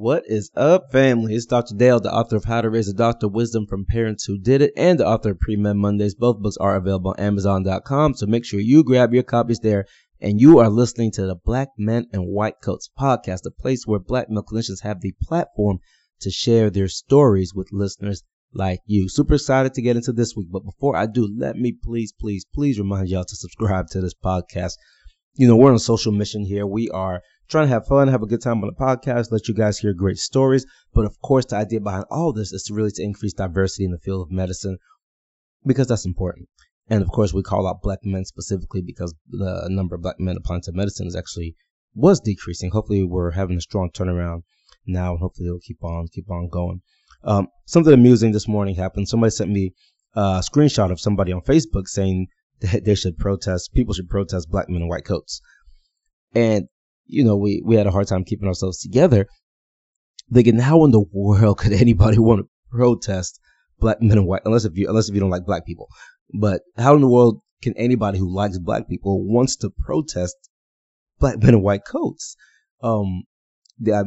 What is up, family? It's Dr. Dale, the author of How to Raise a Doctor Wisdom from Parents Who Did It, and the author of Pre-Med Mondays. Both books are available on Amazon.com, so make sure you grab your copies there. And you are listening to the Black Men and White Coats podcast, a place where black male clinicians have the platform to share their stories with listeners like you. Super excited to get into this week, but before I do, let me please, please, please remind y'all to subscribe to this podcast. You know, we're on a social mission here. We are trying to have fun, have a good time on the podcast, let you guys hear great stories. But of course, the idea behind all this is to really to increase diversity in the field of medicine because that's important. And of course, we call out black men specifically because the number of black men applying to medicine is actually was decreasing. Hopefully, we're having a strong turnaround now, and hopefully, it'll keep on keep on going. Um, something amusing this morning happened. Somebody sent me a screenshot of somebody on Facebook saying that they should protest, people should protest black men in white coats. And you know, we, we had a hard time keeping ourselves together. Thinking, how in the world could anybody want to protest black men and white, unless if you, unless if you don't like black people. But how in the world can anybody who likes black people wants to protest black men in white coats? Um,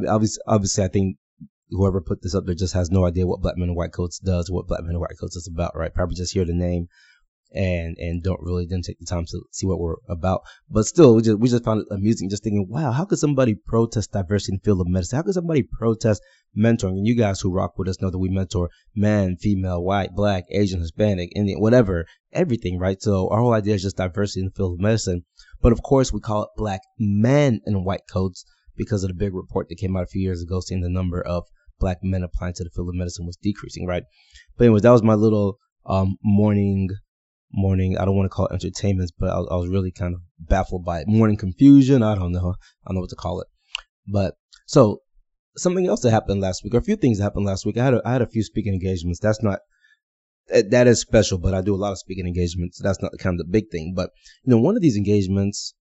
obviously, obviously, I think whoever put this up there just has no idea what black men in white coats does, what black men in white coats is about, right? Probably just hear the name and and don't really didn't take the time to see what we're about. But still, we just we just found it amusing, just thinking, wow, how could somebody protest diversity in the field of medicine? How could somebody protest mentoring? And you guys who rock with us know that we mentor man, female, white, black, Asian, Hispanic, Indian, whatever, everything, right? So our whole idea is just diversity in the field of medicine. But of course, we call it black men in white coats because of the big report that came out a few years ago saying the number of black men applying to the field of medicine was decreasing, right? But anyways, that was my little um, morning morning. I don't want to call it entertainment, but I, I, was really kind of baffled by it. Morning confusion. I don't know. I don't know what to call it. But so something else that happened last week, or a few things that happened last week. I had a, I had a few speaking engagements. That's not that is special, but I do a lot of speaking engagements. So that's not kind of the big thing. But you know, one of these engagements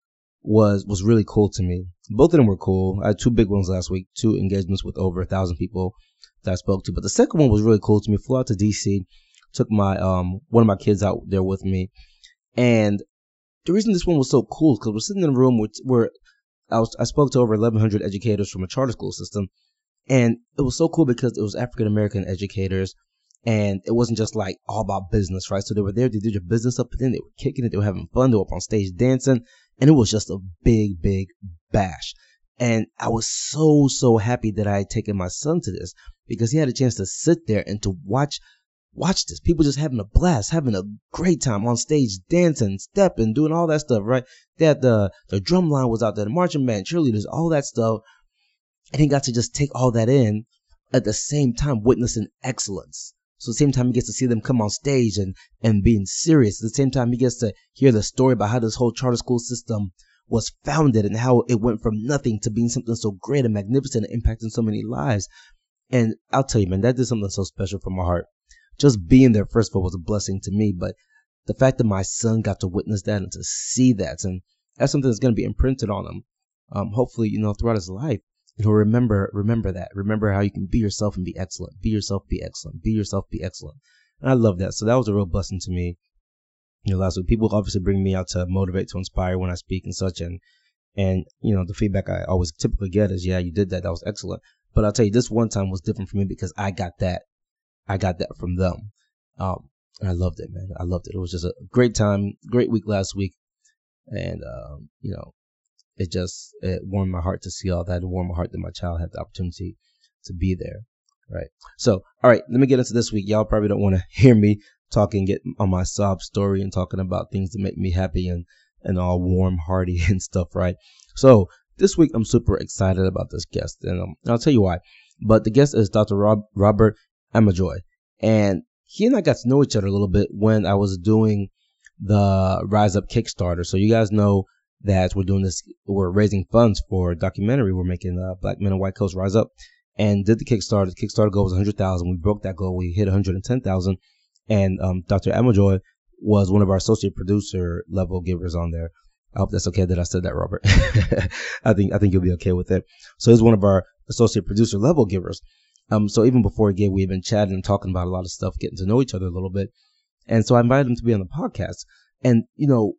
was was really cool to me. Both of them were cool. I had two big ones last week, two engagements with over a thousand people that I spoke to. But the second one was really cool to me. Flew out to DC took my um one of my kids out there with me, and the reason this one was so cool because we're sitting in a room where I was I spoke to over 1,100 educators from a charter school system, and it was so cool because it was African American educators, and it wasn't just like all about business, right? So they were there, they did their business up, but then they were kicking it, they were having fun, they were up on stage dancing, and it was just a big, big bash. And I was so, so happy that I had taken my son to this because he had a chance to sit there and to watch watch this. People just having a blast, having a great time on stage, dancing, stepping, doing all that stuff, right? Had the, the drum line was out there, the marching band, cheerleaders, all that stuff. And he got to just take all that in at the same time witnessing excellence. So at the same time he gets to see them come on stage and, and being serious. At the same time he gets to hear the story about how this whole charter school system was founded and how it went from nothing to being something so great and magnificent and impacting so many lives. And I'll tell you, man, that did something so special for my heart just being there, first of all, was a blessing to me. But the fact that my son got to witness that and to see that, and that's something that's going to be imprinted on him. Um, hopefully, you know, throughout his life, he'll remember, remember that. Remember how you can be yourself and be excellent. Be yourself, be excellent. Be yourself, be excellent. And I love that. So that was a real blessing to me. You know, last week, people obviously bring me out to motivate, to inspire when I speak and such. And, and, you know, the feedback I always typically get is, yeah, you did that. That was excellent. But I'll tell you, this one time was different for me because I got that I got that from them. Um, I loved it, man. I loved it. It was just a great time, great week last week. And, um, you know, it just, it warmed my heart to see all that. It warmed my heart that my child had the opportunity to be there. Right. So, all right, let me get into this week. Y'all probably don't want to hear me talking, get on my sob story and talking about things that make me happy and, and all warm, hearty and stuff, right? So this week I'm super excited about this guest and um, I'll tell you why. But the guest is Dr. Rob, Robert Amejoy. And he and I got to know each other a little bit when I was doing the Rise Up Kickstarter. So you guys know that we're doing this, we're raising funds for a documentary. We're making uh, Black Men and White Coats Rise Up and did the Kickstarter. The Kickstarter goal was 100,000. We broke that goal. We hit 110,000. And um, Dr. Amejoy was one of our associate producer level givers on there. I hope that's okay that I said that, Robert. I think I think you'll be okay with it. So he's one of our associate producer level givers. Um, so even before gave, we had been chatting and talking about a lot of stuff, getting to know each other a little bit. And so I invited him to be on the podcast. And, you know,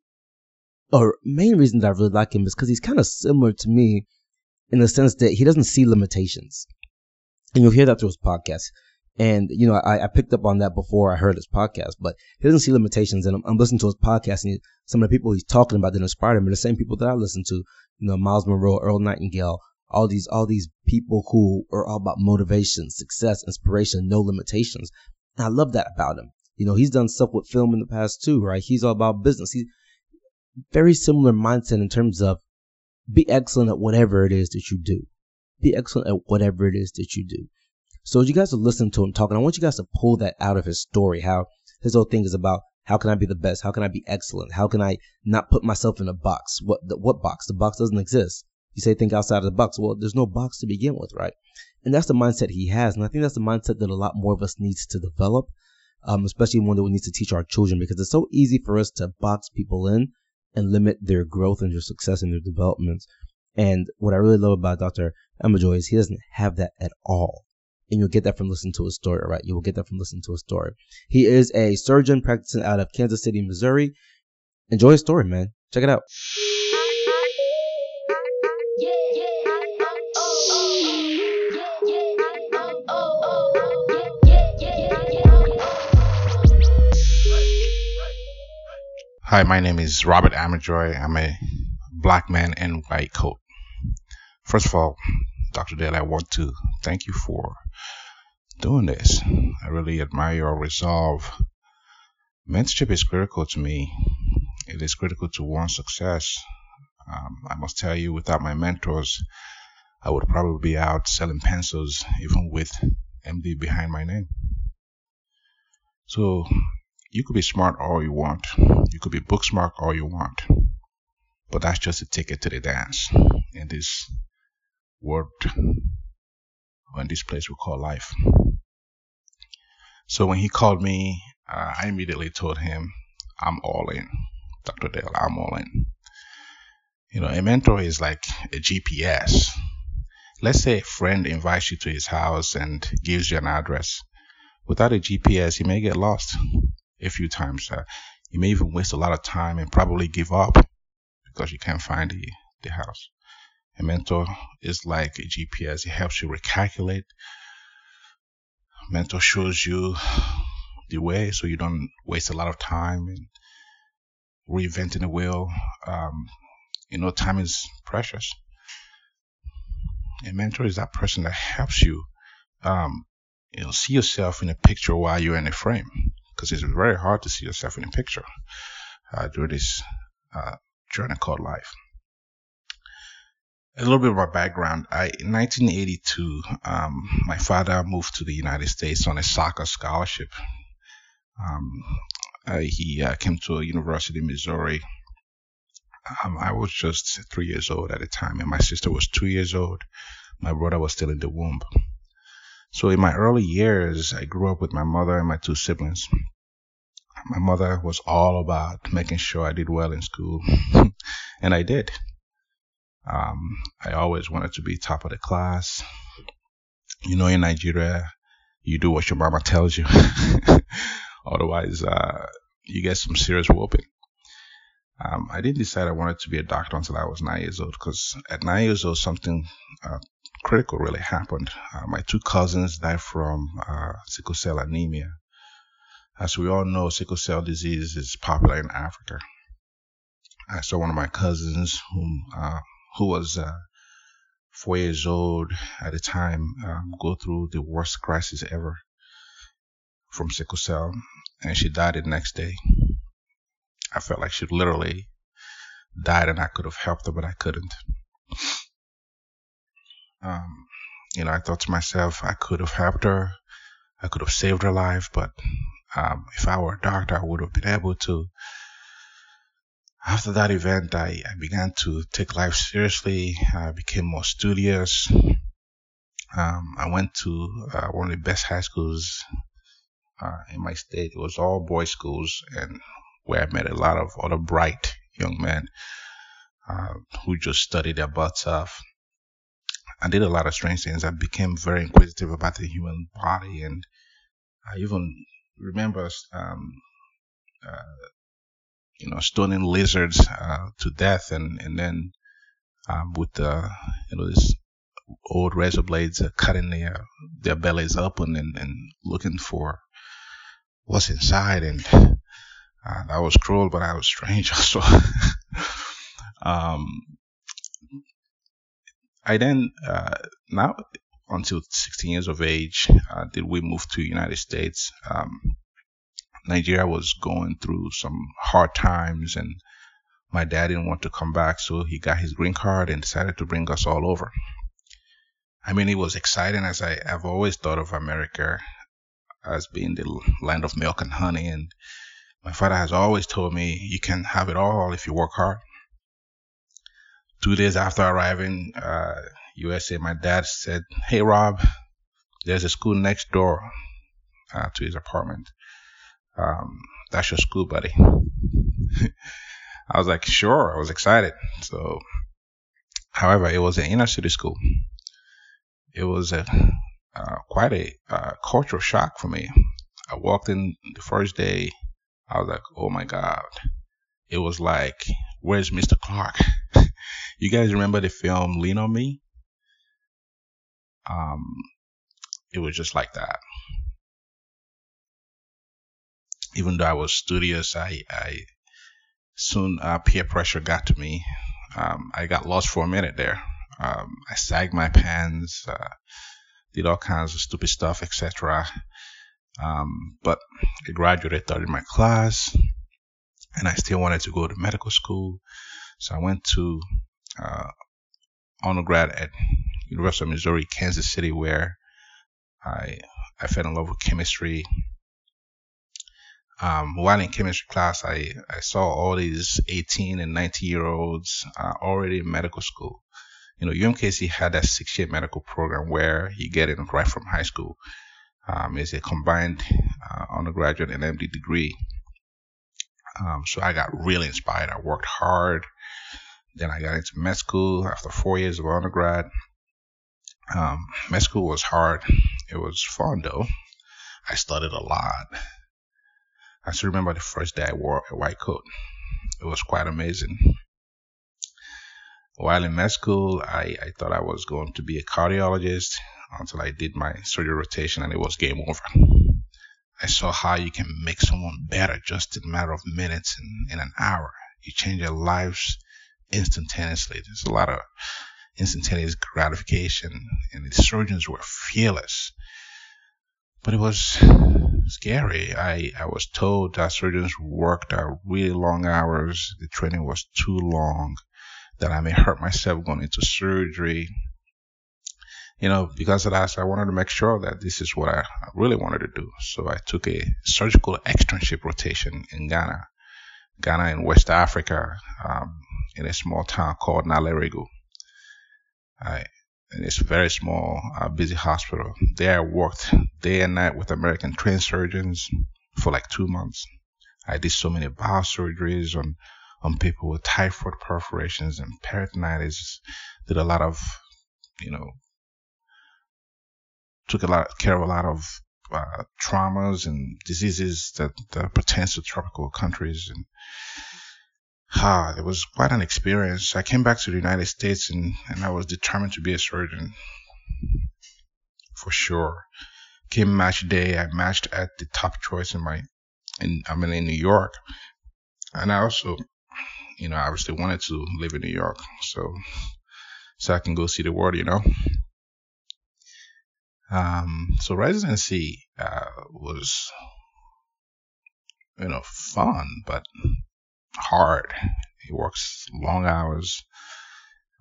or main reason that I really like him is because he's kind of similar to me in the sense that he doesn't see limitations. And you'll hear that through his podcast. And, you know, I, I picked up on that before I heard his podcast, but he doesn't see limitations. And I'm, I'm listening to his podcast and some of the people he's talking about that inspired him are the same people that I listen to. You know, Myles Munroe, Earl Nightingale, all these, all these people who are all about motivation, success, inspiration, no limitations. And I love that about him. You know, he's done stuff with film in the past too, right? He's all about business. He's very similar mindset in terms of be excellent at whatever it is that you do. Be excellent at whatever it is that you do. So you guys are listening to him talking, I want you guys to pull that out of his story. How his whole thing is about how can I be the best? How can I be excellent? How can I not put myself in a box? What the, what box? The box doesn't exist. You say think outside of the box. Well, there's no box to begin with, right? And that's the mindset he has, and I think that's the mindset that a lot more of us needs to develop, um, especially one that we need to teach our children because it's so easy for us to box people in and limit their growth and their success and their development. And what I really love about Dr. Amejoy is he doesn't have that at all and you'll get that from listening to his story, right? You will get that from listening to his story. He is a surgeon practicing out of Kansas City, Missouri. Enjoy his story, man. Check it out. Hi, my name is Robert Amejoy. I'm a black man in white coat. First of all, Dr. Dale, I want to thank you for doing this. I really admire your resolve. Mentorship is critical to me. It is critical to one's success. Um, I must tell you, without my mentors, I would probably be out selling pencils, even with MD behind my name. So, you could be smart all you want. You could be book smart all you want. But that's just a ticket to the dance in this world or in this place we call life. So when he called me, uh, I immediately told him, I'm all in. Dr. Dale, I'm all in. You know, a mentor is like a GPS. Let's say a friend invites you to his house and gives you an address. Without a GPS, you may get lost a few times. Uh, you may even waste a lot of time and probably give up because you can't find the, the house. A mentor is like a GPS. It helps you recalculate A mentor shows you the way so you don't waste a lot of time and reinventing the wheel. Um, you know, time is precious. A mentor is that person that helps you, um, you know, see yourself in a picture while you're in a frame, because it's very hard to see yourself in a picture uh, during this uh, journey called life a little bit of my background. I, in 1982, um, my father moved to the United States on a soccer scholarship. Um, uh, he uh, came to a university in Missouri. Um, I was just three years old at the time, and my sister was two years old. My brother was still in the womb. So in my early years, I grew up with my mother and my two siblings. My mother was all about making sure I did well in school, and I did. Um, I always wanted to be top of the class. You know, in Nigeria, you do what your mama tells you. Otherwise, uh, you get some serious whooping. Um, I didn't decide I wanted to be a doctor until I was nine years old because at nine years old, something uh, critical really happened. Uh, my two cousins died from uh, sickle cell anemia. As we all know, sickle cell disease is popular in Africa. I saw one of my cousins whom uh, who was uh, four years old at the time um, go through the worst crisis ever from sickle cell, and she died the next day. I felt like she literally died, and I could have helped her, but I couldn't. Um, you know, I thought to myself, I could have helped her, I could have saved her life, but um, if I were a doctor, I would have been able to after that event, I, I began to take life seriously. I became more studious. Um, I went to uh, one of the best high schools uh, in my state. It was all boys' schools, and where I met a lot of other bright young men uh, who just studied their butts off. I did a lot of strange things. I became very inquisitive about the human body, and I even remember um, uh, you know, stoning lizards uh, to death, and and then um, with the you know this old razor blades, uh, cutting their their bellies open and, and looking for what's inside, and uh, that was cruel, but that was strange also. um, I then uh, now until 16 years of age uh, did we move to United States. Um, Nigeria was going through some hard times, and my dad didn't want to come back, so he got his green card and decided to bring us all over. I mean, it was exciting as I, have always thought of America as being the land of milk and honey, and my father has always told me you can have it all if you work hard. Two days after arriving uh, USA, my dad said, "Hey Rob, there's a school next door uh, to his apartment. Um, that's your school, buddy." I was like, "Sure." I was excited. So, however, it was an inner city school. It was a uh, quite a uh, cultural shock for me. I walked in the first day. I was like, "Oh my god!" It was like, "Where's Mr. Clark?" You guys remember the film Lean on Me? Um, it was just like that. Even though I was studious, I, I soon uh, peer pressure got to me. Um, I got lost for a minute there. Um, I sagged my pants, uh, did all kinds of stupid stuff, etc. Um, but I graduated third in my class, and I still wanted to go to medical school. So I went to uh, undergrad at University of Missouri, Kansas City, where I I fell in love with chemistry. Um, while in chemistry class, I, I saw all these 18 and 19 year olds uh, already in medical school. You know, UMKC had that six year medical program where you get in right from high school. Um, it's a combined uh, undergraduate and MD degree. Um, so I got really inspired. I worked hard. Then I got into med school after four years of undergrad. Um, med school was hard. It was fun though. I studied a lot. I still remember the first day I wore a white coat. It was quite amazing. While in med school, I, I thought I was going to be a cardiologist until I did my surgery rotation and it was game over. I saw how you can make someone better just in a matter of minutes and in an hour. You change their lives instantaneously. There's a lot of instantaneous gratification, and the surgeons were fearless. But it was scary. I, I was told that surgeons worked out really long hours. The training was too long, that I may hurt myself going into surgery. You know, because of that, I wanted to make sure that this is what I really wanted to do. So I took a surgical externship rotation in Ghana, Ghana in West Africa, um, in a small town called Nalerigu. I, in this very small, uh, busy hospital. There I worked day and night with American trained surgeons for like two months. I did so many bowel surgeries on, on people with typhoid perforations and peritonitis. Did a lot of, you know, took a lot care of a lot of uh, traumas and diseases that, pertains to tropical countries and ah, it was quite an experience. I came back to the United States and, and I was determined to be a surgeon for sure. Came match day, I matched at the top choice in my, in, I mean, in New York. And I also, you know, I obviously wanted to live in New York. So, so I can go see the world, you know. Um, so residency, uh, was, you know, fun, but hard. He works long hours.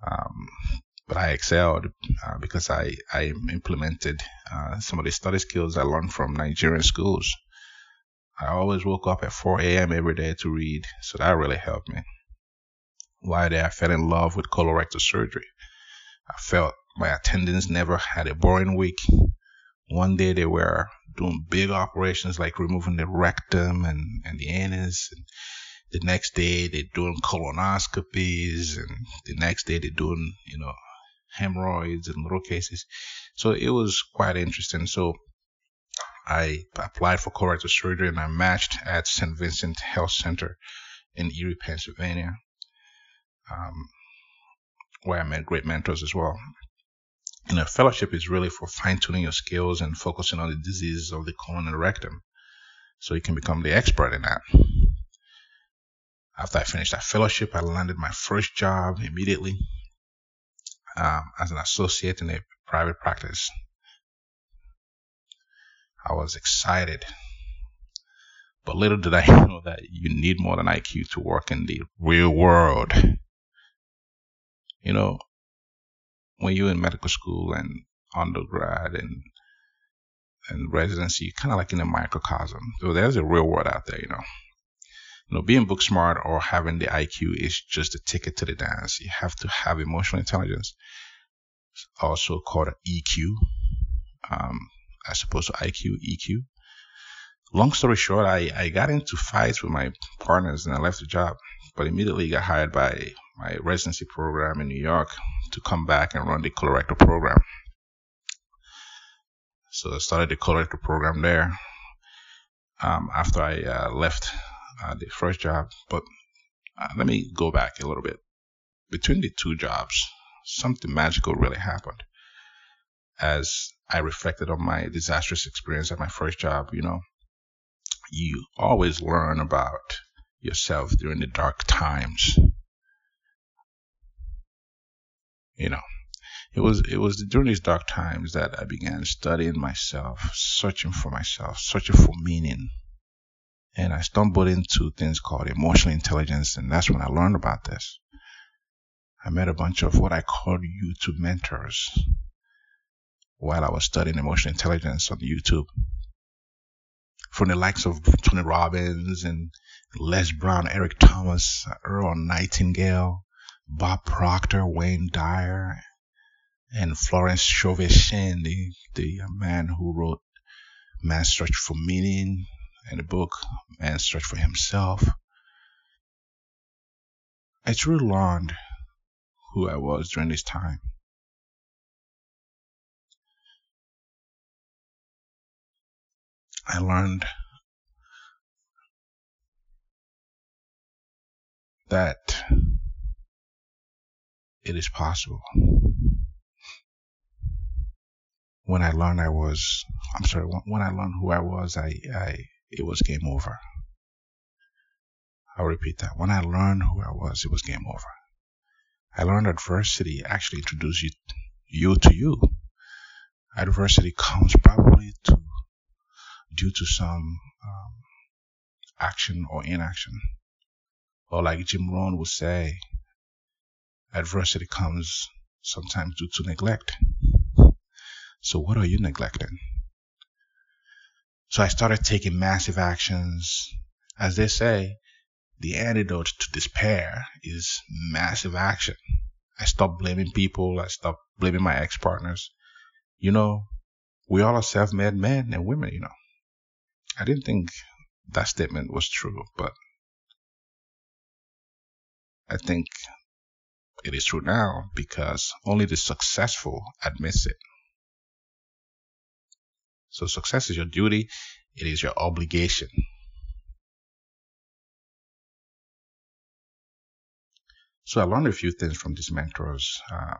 Um, but I excelled uh, because I, I implemented uh, some of the study skills I learned from Nigerian schools. I always woke up at 4 a.m. every day to read, so that really helped me. While there, I fell in love with colorectal surgery. I felt my attendants never had a boring week. One day they were doing big operations like removing the rectum and, and the anus. And the next day they're doing colonoscopies, and the next day they're doing, you know, hemorrhoids and little cases. So it was quite interesting. So I applied for colorectal surgery and I matched at St. Vincent Health Center in Erie, Pennsylvania, um, where I met great mentors as well. You know, fellowship is really for fine tuning your skills and focusing on the diseases of the colon and rectum so you can become the expert in that. After I finished that fellowship, I landed my first job immediately um, as an associate in a private practice. I was excited, but little did I know that you need more than IQ to work in the real world. You know, when you're in medical school and undergrad and and residency, you're kind of like in a microcosm. So there's a real world out there, you know. You know, being book smart or having the IQ is just a ticket to the dance. You have to have emotional intelligence, also called EQ, um, as opposed to IQ, EQ. Long story short, I, I got into fights with my partners and I left the job, but immediately got hired by my residency program in New York to come back and run the colorectal program. So I started the colorectal program there um, after I uh, left uh, the first job. But uh, let me go back a little bit. Between the two jobs, something magical really happened. As I reflected on my disastrous experience at my first job, you know, you always learn about yourself during the dark times. You know, it was it was during these dark times that I began studying myself, searching for myself, searching for meaning. And I stumbled into things called emotional intelligence, and that's when I learned about this. I met a bunch of what I call YouTube mentors while I was studying emotional intelligence on YouTube. From the likes of Tony Robbins and Les Brown, Eric Thomas, Earl Nightingale, Bob Proctor, Wayne Dyer, and Florence Scovel-Shinn, the, the man who wrote Man's Search for Meaning and the book Man's Search for Himself. I truly learned who I was during this time. I learned that it is possible when I learned I was, I'm sorry, when I learned who I was, I, I, it was game over. I'll repeat that. When I learned who I was, it was game over. I learned adversity actually introduces you, you to you. Adversity comes probably to, due to some um, action or inaction. Or like Jim Rohn would say, adversity comes sometimes due to neglect. So what are you neglecting? So I started taking massive actions. As they say, the antidote to despair is massive action. I stopped blaming people. I stopped blaming my ex-partners. You know, we all are self-made men and women, you know. I didn't think that statement was true, but I think it is true now because only the successful admits it. So success is your duty, it is your obligation. So I learned a few things from these mentors, uh,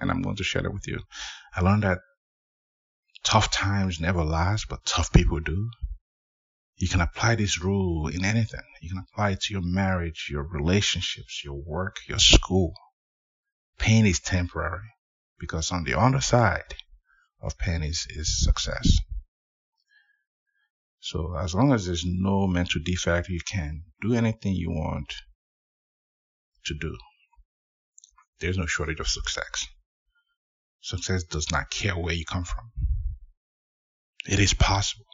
and I'm going to share that with you. I learned that tough times never last, but tough people do. You can apply this rule in anything. You can apply it to your marriage, your relationships, your work, your school. Pain is temporary because on the other side, of pain is, is success. So as long as there's no mental defect, you can do anything you want to do. There's no shortage of success. Success does not care where you come from. It is possible.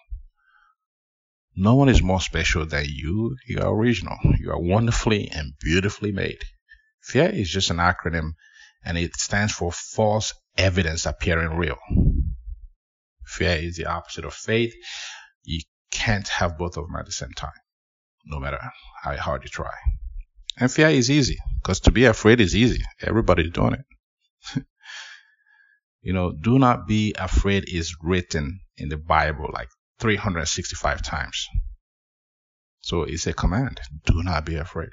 No one is more special than you. You are original. You are wonderfully and beautifully made. Fear is just an acronym and it stands for false evidence appearing real. Fear is the opposite of faith. You can't have both of them at the same time, no matter how hard you try. And fear is easy because to be afraid is easy. Everybody's doing it. you know, do not be afraid is written in the Bible like 365 times. So it's a command. Do not be afraid.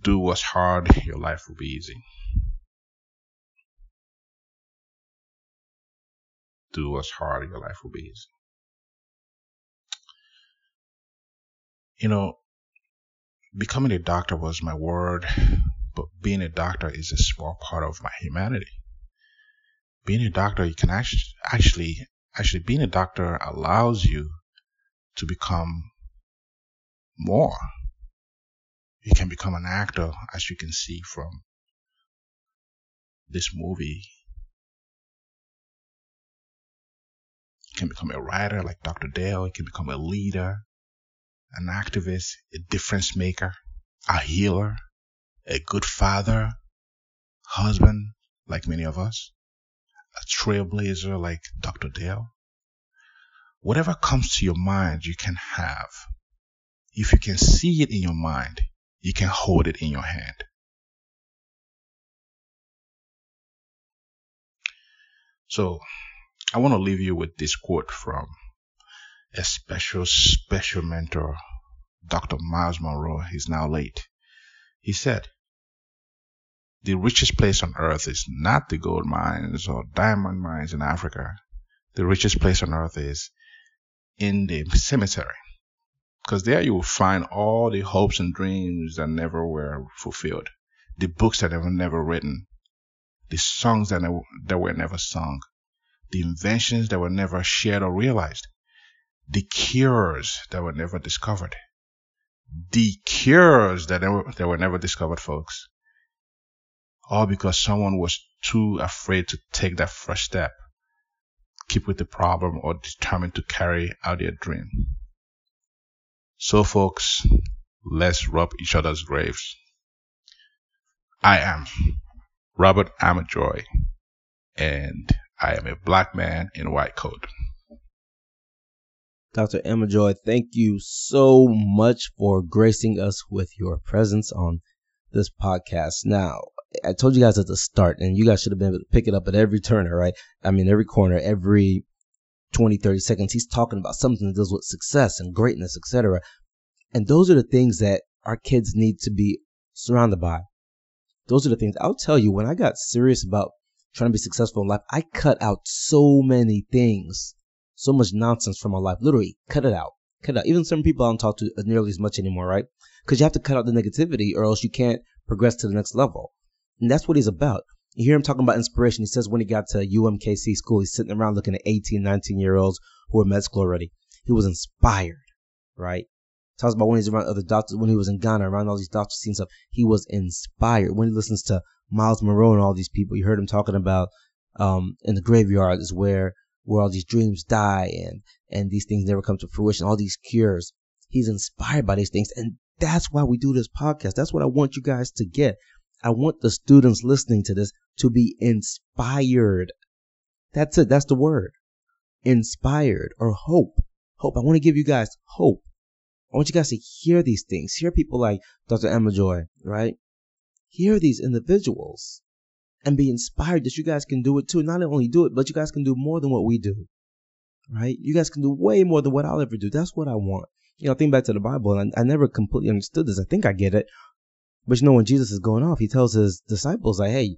Do what's hard, your life will be easy. do what's hard, your life will be easy. You know, becoming a doctor was my word, but being a doctor is a small part of my humanity. Being a doctor, you can actually, actually, being a doctor allows you to become more. You can become an actor, as you can see from this movie. You can become a writer like Dr. Dale. You can become a leader, an activist, a difference maker, a healer, a good father, husband, like many of us, a trailblazer like Dr. Dale. Whatever comes to your mind, you can have. If you can see it in your mind, you can hold it in your hand. So I want to leave you with this quote from a special, special mentor, Dr. Myles Munroe. He's now late. He said, the richest place on earth is not the gold mines or diamond mines in Africa. The richest place on earth is in the cemetery. Because there you will find all the hopes and dreams that never were fulfilled, the books that were never written, the songs that, that were never sung, the inventions that were never shared or realized, the cures that were never discovered, the cures that, never, that were never discovered, folks. All because someone was too afraid to take that first step, keep with the problem, or determined to carry out their dream. So, folks, let's rub each other's graves. I am Robert Amajoy, and I am a black man in white coat. Dr. Amajoy, thank you so much for gracing us with your presence on this podcast. Now, I told you guys at the start, and you guys should have been able to pick it up at every turn, right? I mean, every corner, every 20, 30 seconds, he's talking about something that deals with success and greatness, etc. And those are the things that our kids need to be surrounded by. Those are the things I'll tell you when I got serious about trying to be successful in life, I cut out so many things, so much nonsense from my life. Literally, cut it out. Cut it out. Even some people I don't talk to nearly as much anymore, right? Because you have to cut out the negativity or else you can't progress to the next level. And that's what he's about. You hear him talking about inspiration. He says when he got to UMKC school, he's sitting around looking at 18, 19 year olds who are med school already. He was inspired, right? Talks about when he's around other doctors, when he was in Ghana, around all these doctors seeing stuff. He was inspired. When he listens to Myles Munroe and all these people, you heard him talking about, um, in the graveyard is where, where all these dreams die and, and these things never come to fruition, all these cures. He's inspired by these things. And that's why we do this podcast. That's what I want you guys to get. I want the students listening to this to be inspired. That's it. That's the word. Inspired or hope. Hope. I want to give you guys hope. I want you guys to hear these things. Hear people like Dr. Emma Joy, right? Hear these individuals and be inspired that you guys can do it too. Not only do it, but you guys can do more than what we do, right? You guys can do way more than what I'll ever do. That's what I want. You know, think back to the Bible, and I, I never completely understood this. I think I get it. But you know, when Jesus is going off, he tells his disciples, like, hey,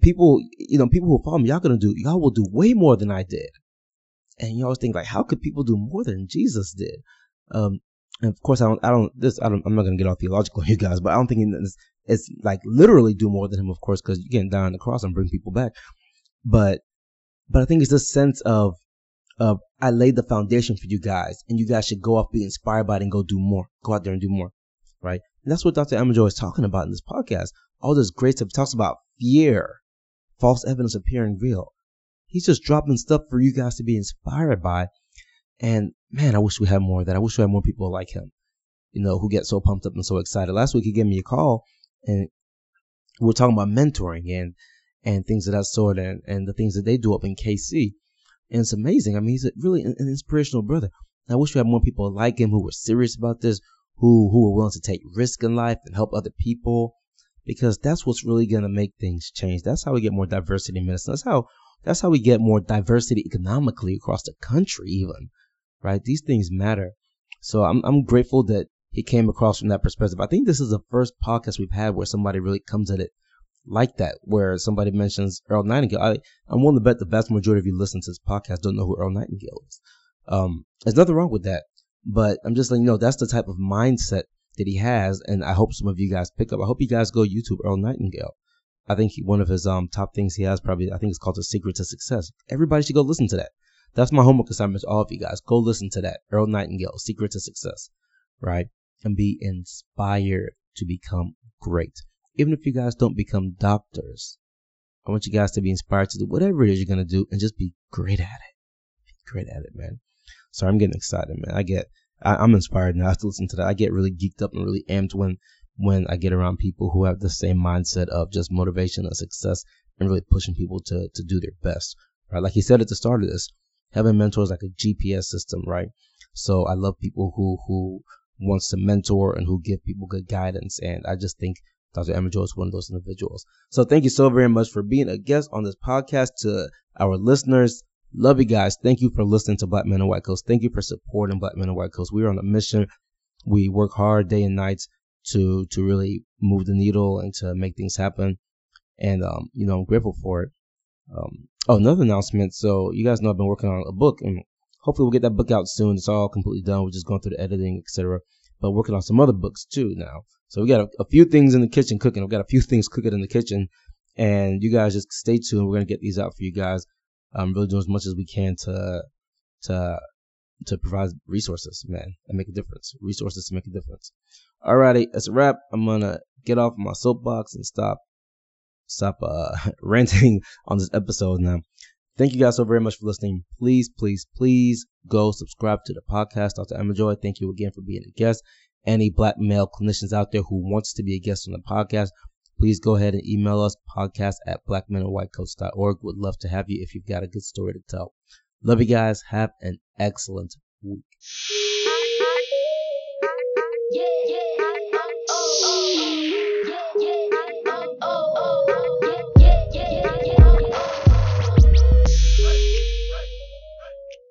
people, you know, people who follow me, y'all gonna do, y'all will do way more than I did. And you always think like, how could people do more than Jesus did? Um, and of course, I don't, I don't, this, I don't, I'm not gonna get all theological you guys, but I don't think it's, it's like literally do more than him, of course, because you can't die on the cross and bring people back. But, but I think it's this sense of, of I laid the foundation for you guys, and you guys should go off, be inspired by it, and go do more. Go out there and do more, right? And that's what Dr. Amajoy is talking about in this podcast. All this great stuff. He talks about fear, false evidence appearing real. He's just dropping stuff for you guys to be inspired by. And man, I wish we had more of that. I wish we had more people like him, you know, who get so pumped up and so excited. Last week he gave me a call and we were talking about mentoring and, and things of that sort and, and the things that they do up in KC. And it's amazing. I mean, he's really an, an inspirational brother. I wish we had more people like him who were serious about this, who who are willing to take risk in life and help other people because that's what's really going to make things change. That's how we get more diversity in medicine. That's how that's how we get more diversity economically across the country even. Right? These things matter. So I'm I'm grateful that he came across from that perspective. I think this is the first podcast we've had where somebody really comes at it like that, where somebody mentions Earl Nightingale. I, I'm willing to bet the vast majority of you listen to this podcast don't know who Earl Nightingale is. Um, there's nothing wrong with that, but I'm just letting you know that's the type of mindset that he has, and I hope some of you guys pick up. I hope you guys go YouTube Earl Nightingale. I think he, one of his um top things he has probably I think it's called the secret to success. Everybody should go listen to that. That's my homework assignment to all of you guys. Go listen to that. Earl Nightingale, Secret to Success, right? And be inspired to become great. Even if you guys don't become doctors, I want you guys to be inspired to do whatever it is you're to do and just be great at it. Be great at it, man. Sorry, I'm getting excited, man. I get, I, am inspired now to listen to that. I get really geeked up and really amped when, when I get around people who have the same mindset of just motivation and success and really pushing people to, to do their best, right? Like he said at the start of this, having mentors like a GPS system, right? So I love people who, who wants to mentor and who give people good guidance. And I just think Dr. Amajo is one of those individuals. So thank you so very much for being a guest on this podcast to our listeners. Love you guys. Thank you for listening to Black Men and White Coats. Thank you for supporting Black Men and White Coats. We are on a mission. We work hard day and night to, to really move the needle and to make things happen. And, um, you know, I'm grateful for it. Um, oh, another announcement. So you guys know I've been working on a book and hopefully we'll get that book out soon. It's all completely done. We're just going through the editing, etc. But working on some other books too now. So we got a, a, few things in the kitchen cooking. We've got a few things cooking in the kitchen and you guys just stay tuned. We're to get these out for you guys. I'm really doing as much as we can to, to, to provide resources, man, and make a difference. Resources to make a difference. Alrighty, that's a wrap. I'm to get off my soapbox and stop stop uh, ranting on this episode now. Thank you guys so very much for listening. Please, please, please go subscribe to the podcast. Dr. Emma Joy, thank you again for being a guest. Any black male clinicians out there who wants to be a guest on the podcast, please go ahead and email us podcast at blackmenandwhitecoats.org. Would love to have you if you've got a good story to tell. Love you guys. Have an excellent week. Yeah.